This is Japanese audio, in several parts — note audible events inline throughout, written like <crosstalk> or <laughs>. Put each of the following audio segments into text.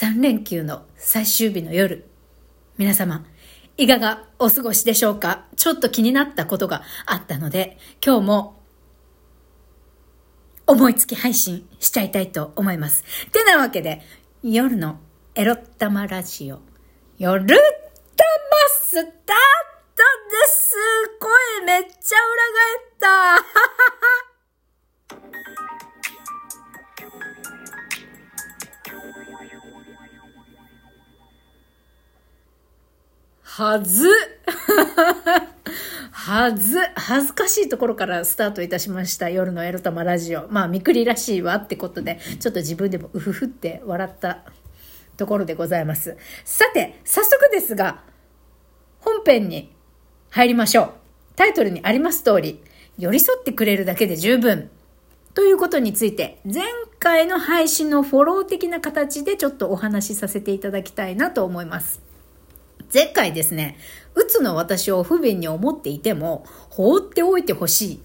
3連休の最終日の夜。皆様、いかがお過ごしでしょうか？ちょっと気になったことがあったので、今日も思いつき配信しちゃいたいと思います。てなわけで、夜のエロ玉ラジオ、夜玉スタートはず <laughs> はず、恥ずかしいところからスタートいたしました。夜のエロ玉ラジオ。まあ、みくりらしいわってことで、ちょっと自分でもうふふって笑ったところでございます。さて、早速ですが、本編に入りましょう。タイトルにあります通り、寄り添ってくれるだけで十分。ということについて、前回の配信のフォロー的な形でちょっとお話しさせていただきたいなと思います。前回ですね、うつの私を不便に思っていても、放っておいてほしいっ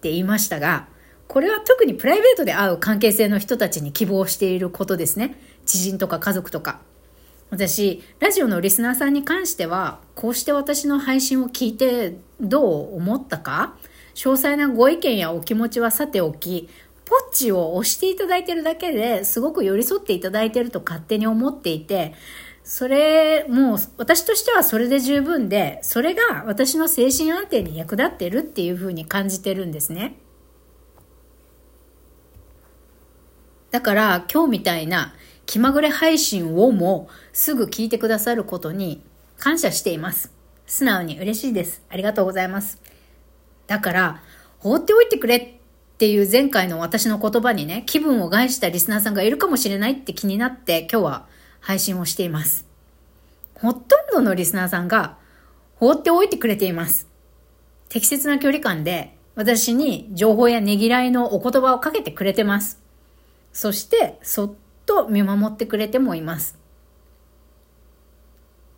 て言いましたが、これは特にプライベートで会う関係性の人たちに希望していることですね。知人とか家族とか。私、ラジオのリスナーさんに関しては、こうして私の配信を聞いてどう思ったか詳細なご意見やお気持ちはさておき、ポッチを押していただいているだけですごく寄り添っていただいていると勝手に思っていて、それ、もう私としてはそれで十分で、それが私の精神安定に役立ってるっていうふうに感じてるんですね。だから今日みたいな気まぐれ配信をもすぐ聞いてくださることに感謝しています。素直に嬉しいです。ありがとうございます。だから、放っておいてくれっていう前回の私の言葉にね、気分を害したリスナーさんがいるかもしれないって気になって今日は配信をしています。ほとんどのリスナーさんが放っておいてくれています。適切な距離感で私に情報やねぎらいのお言葉をかけてくれてます。そしてそっと見守ってくれてもいます。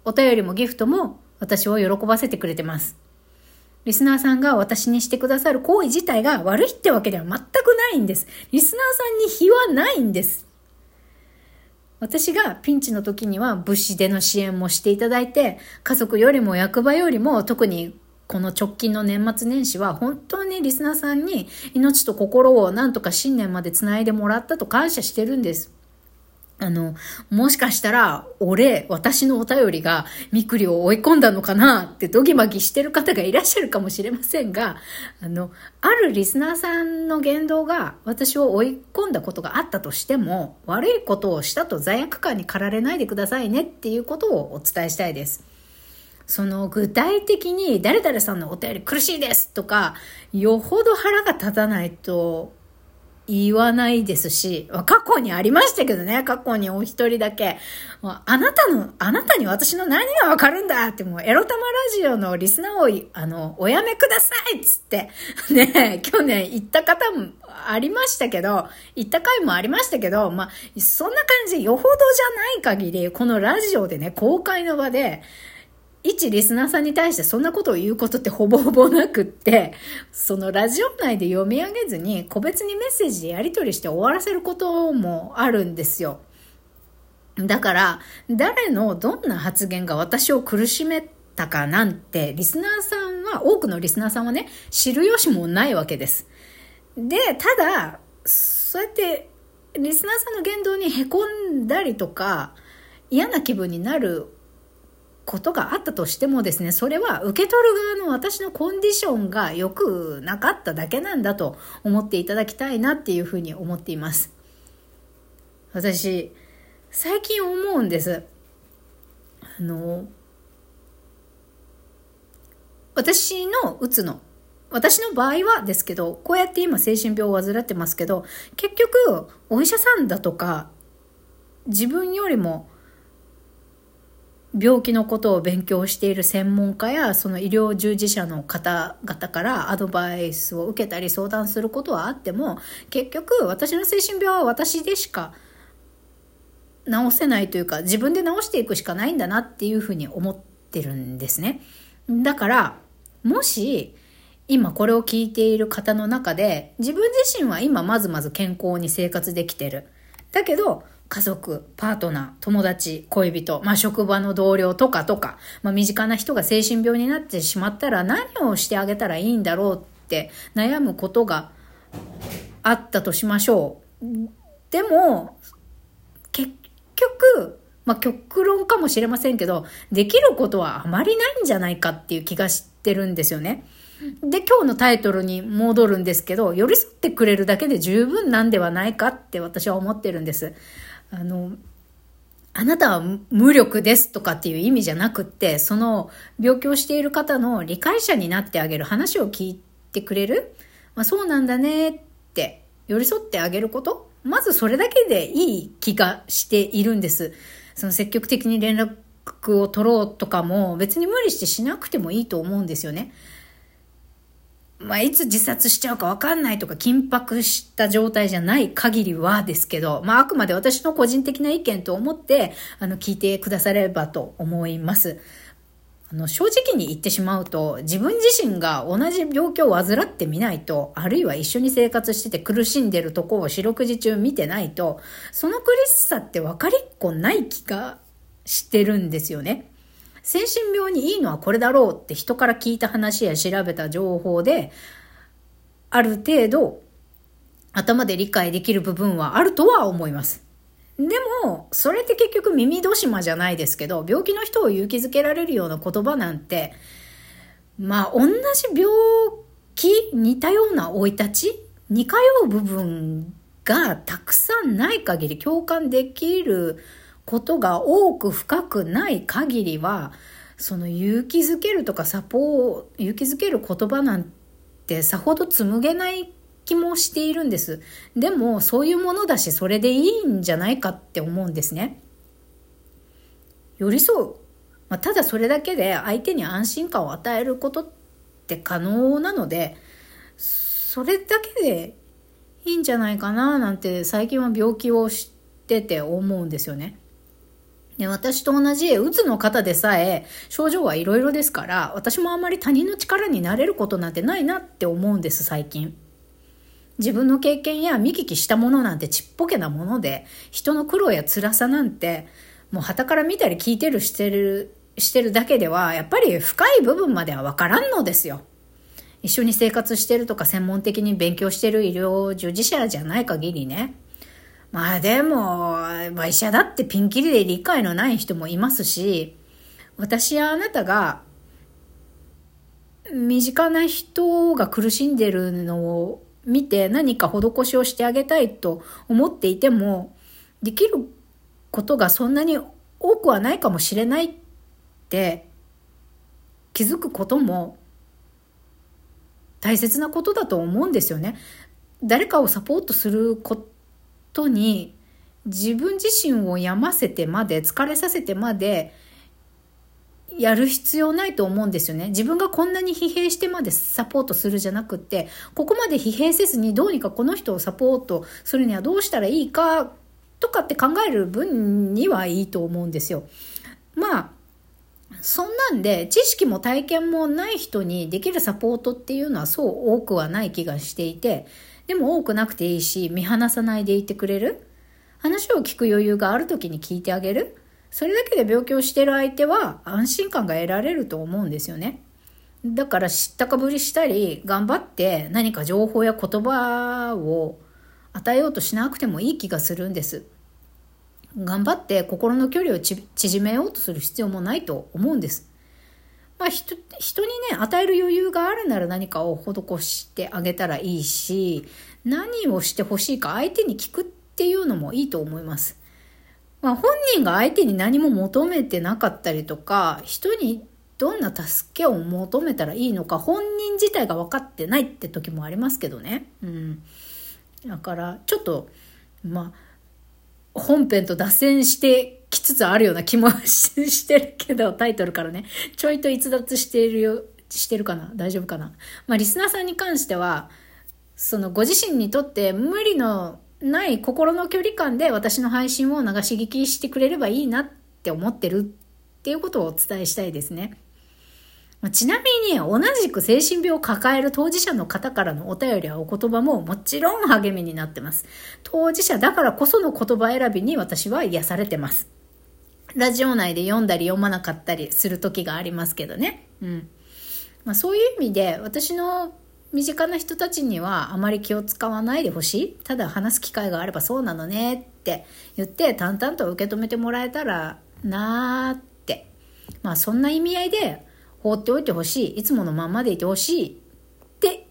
お便りもギフトも私を喜ばせてくれてます。リスナーさんが私にしてくださる行為自体が悪いってわけでは全くないんです。リスナーさんに非はないんです。私がピンチの時には物資での支援もしていただいて、家族よりも役場よりも特にこの直近の年末年始は本当にリスナーさんに命と心をなんとか新年までつないでもらったと感謝してるんです。あの、もしかしたら、俺、私のお便りが、みくりを追い込んだのかなってドギマギしてる方がいらっしゃるかもしれませんが、あの、あるリスナーさんの言動が私を追い込んだことがあったとしても、悪いことをしたと罪悪感に駆られないでくださいねっていうことをお伝えしたいです。その具体的に誰々さんのお便り苦しいですとか、よほど腹が立たないと言わないですし、過去にありましたけどね、過去にお一人だけ、あなたの、あなたに私の何がわかるんだって、もうエロ玉ラジオのリスナーを、あの、おやめくださいっつって、<laughs> ね、去年行った方もありましたけど、行った回もありましたけど、まあ、そんな感じよほどじゃない限り、このラジオでね、公開の場で、一リスナーさんに対してそんなことを言うことってほぼほぼなくって、そのラジオ内で読み上げずに個別にメッセージでやり取りして終わらせることもあるんですよ。だから、誰のどんな発言が私を苦しめたかなんて、リスナーさんは、多くのリスナーさんはね、知る由もないわけです。で、ただ、そうやって、リスナーさんの言動に凹んだりとか、嫌な気分になることがあったとしてもですね、それは受け取る側の私のコンディションが良くなかっただけなんだと思っていただきたいなっていうふうに思っています。私、最近思うんです。あの、私のうつの、私の場合はですけど、こうやって今精神病を患ってますけど、結局、お医者さんだとか、自分よりも病気のことを勉強している専門家やその医療従事者の方々からアドバイスを受けたり相談することはあっても結局私の精神病は私でしか治せないというか自分で治していくしかないんだなっていうふうに思ってるんですね。だからもし今これを聞いている方の中で自分自身は今まずまず健康に生活できてる。だけど家族、パートナー、友達、恋人、まあ職場の同僚とかとか、まあ身近な人が精神病になってしまったら何をしてあげたらいいんだろうって悩むことがあったとしましょう。でも、結局、まあ極論かもしれませんけど、できることはあまりないんじゃないかっていう気がしてるんですよね。で、今日のタイトルに戻るんですけど、寄り添ってくれるだけで十分なんではないかって私は思ってるんです。あの、あなたは無力ですとかっていう意味じゃなくって、その病気をしている方の理解者になってあげる話を聞いてくれる、まあ、そうなんだねって寄り添ってあげることまずそれだけでいい気がしているんです。その積極的に連絡を取ろうとかも別に無理してしなくてもいいと思うんですよね。まあ、いつ自殺しちゃうかわかんないとか緊迫した状態じゃない限りはですけど、まあ、あくまで私の個人的な意見と思って、あの、聞いてくださればと思います。あの、正直に言ってしまうと、自分自身が同じ病気を患ってみないと、あるいは一緒に生活してて苦しんでるとこを四六時中見てないと、その苦しさって分かりっこない気がしてるんですよね。精神病にいいのはこれだろうって人から聞いた話や調べた情報で、ある程度頭で理解できる部分はあるとは思います。でも、それって結局耳戸島じゃないですけど、病気の人を勇気づけられるような言葉なんて、まあ、同じ病気、似たような生い立ち似通う部分がたくさんない限り共感できることが多く深くない限りは、その勇気づけるとかサポート、勇気づける言葉なんてさほど紡げない気もしているんです。でも、そういうものだし、それでいいんじゃないかって思うんですね。寄り添う。まあ、ただそれだけで相手に安心感を与えることって可能なので、それだけでいいんじゃないかななんて最近は病気を知ってて思うんですよね。で私と同じうつの方でさえ症状はいろいろですから、私もあまり他人の力になれることなんてないなって思うんです、最近。自分の経験や見聞きしたものなんてちっぽけなもので、人の苦労や辛さなんて、もう旗から見たり聞いてるしてる、してるだけでは、やっぱり深い部分まではわからんのですよ。一緒に生活してるとか専門的に勉強してる医療従事者じゃない限りね。まあでも、まあ、医者だってピンキリで理解のない人もいますし、私やあなたが、身近な人が苦しんでるのを見て何か施しをしてあげたいと思っていても、できることがそんなに多くはないかもしれないって気づくことも大切なことだと思うんですよね。誰かをサポートすること人に自分自身を病ませてまで疲れさせてまでやる必要ないと思うんですよね。自分がこんなに疲弊してまでサポートするじゃなくって、ここまで疲弊せずにどうにかこの人をサポートするにはどうしたらいいかとかって考える分にはいいと思うんですよ。まあ、そんなんで知識も体験もない人にできるサポートっていうのはそう多くはない気がしていて、でも多くなくていいし、見放さないでいてくれる？話を聞く余裕がある時に聞いてあげる？それだけで病気をしてる相手は安心感が得られると思うんですよね。だから知ったかぶりしたり、頑張って何か情報や言葉を与えようとしなくてもいい気がするんです。頑張って心の距離を縮めようとする必要もないと思うんです。まあ人、人にね、与える余裕があるなら何かを施してあげたらいいし、何をしてほしいか相手に聞くっていうのもいいと思います。まあ、本人が相手に何も求めてなかったりとか、人にどんな助けを求めたらいいのか、本人自体が分かってないって時もありますけどね。うん。だから、ちょっと、まあ、本編と脱線してきつつあるような気も <laughs> してるけど、タイトルからね、ちょいと逸脱しているよ、してるかな？大丈夫かな？まあ、リスナーさんに関しては、そのご自身にとって無理のない心の距離感で私の配信を流し聞きしてくれればいいなって思ってるっていうことをお伝えしたいですね。ちなみに、同じく精神病を抱える当事者の方からのお便りやお言葉ももちろん励みになってます。当事者だからこその言葉選びに私は癒されてます。ラジオ内で読んだり読まなかったりする時がありますけどね。うん。まあ、そういう意味で、私の身近な人たちにはあまり気を使わないでほしい。ただ話す機会があればそうなのねって言って淡々と受け止めてもらえたらなーって。まあそんな意味合いで放っておいてほしい。いつものまんまでいてほしいって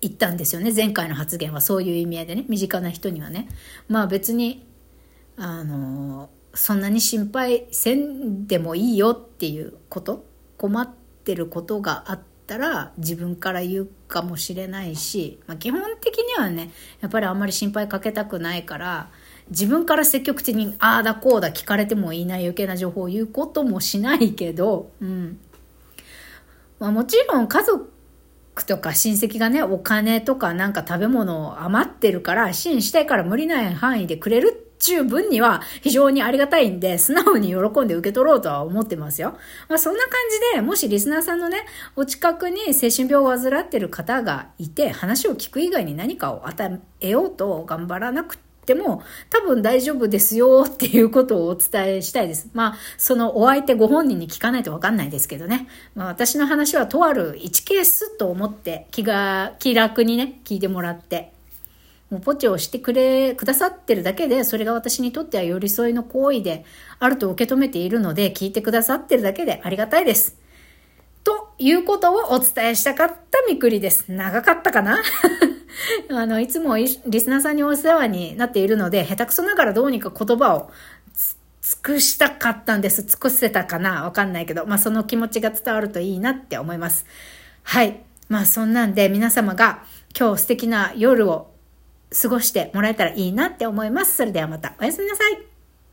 言ったんですよね。前回の発言はそういう意味合いでね。身近な人にはね。まあ別に、あのそんなに心配せんでもいいよっていうこと困ってることがあったら自分から言うかもしれないし、まあ、基本的にはねやっぱりあんまり心配かけたくないから自分から積極的にああだこうだ聞かれてもいない余計な情報を言うこともしないけど、うんまあ、もちろん家族とか親戚がね、お金とかなんか食べ物余ってるから支援したいから無理ない範囲でくれる十分には非常にありがたいんで、素直に喜んで受け取ろうとは思ってますよ。まあそんな感じで、もしリスナーさんのね、お近くに精神病を患ってる方がいて、話を聞く以外に何かを与えようと頑張らなくてて、も多分大丈夫ですよっていうことをお伝えしたいです。まあ、そのお相手ご本人に聞かないとわかんないですけどね。まあ私の話はとある1ケースと思って気が、気楽にね、聞いてもらって。もうポチをしてくれ、くださってるだけで、それが私にとっては寄り添いの行為であると受け止めているので、聞いてくださってるだけでありがたいです。ということをお伝えしたかったみくりです。長かったかな？<laughs> あの、いつもリスナーさんにお世話になっているので、下手くそながらどうにか言葉を尽くしたかったんです。尽くせたかな？わかんないけど、まあその気持ちが伝わるといいなって思います。はい。まあそんなんで皆様が今日素敵な夜を過ごしてもらえたらいいなって思います。それではまたおやすみなさい。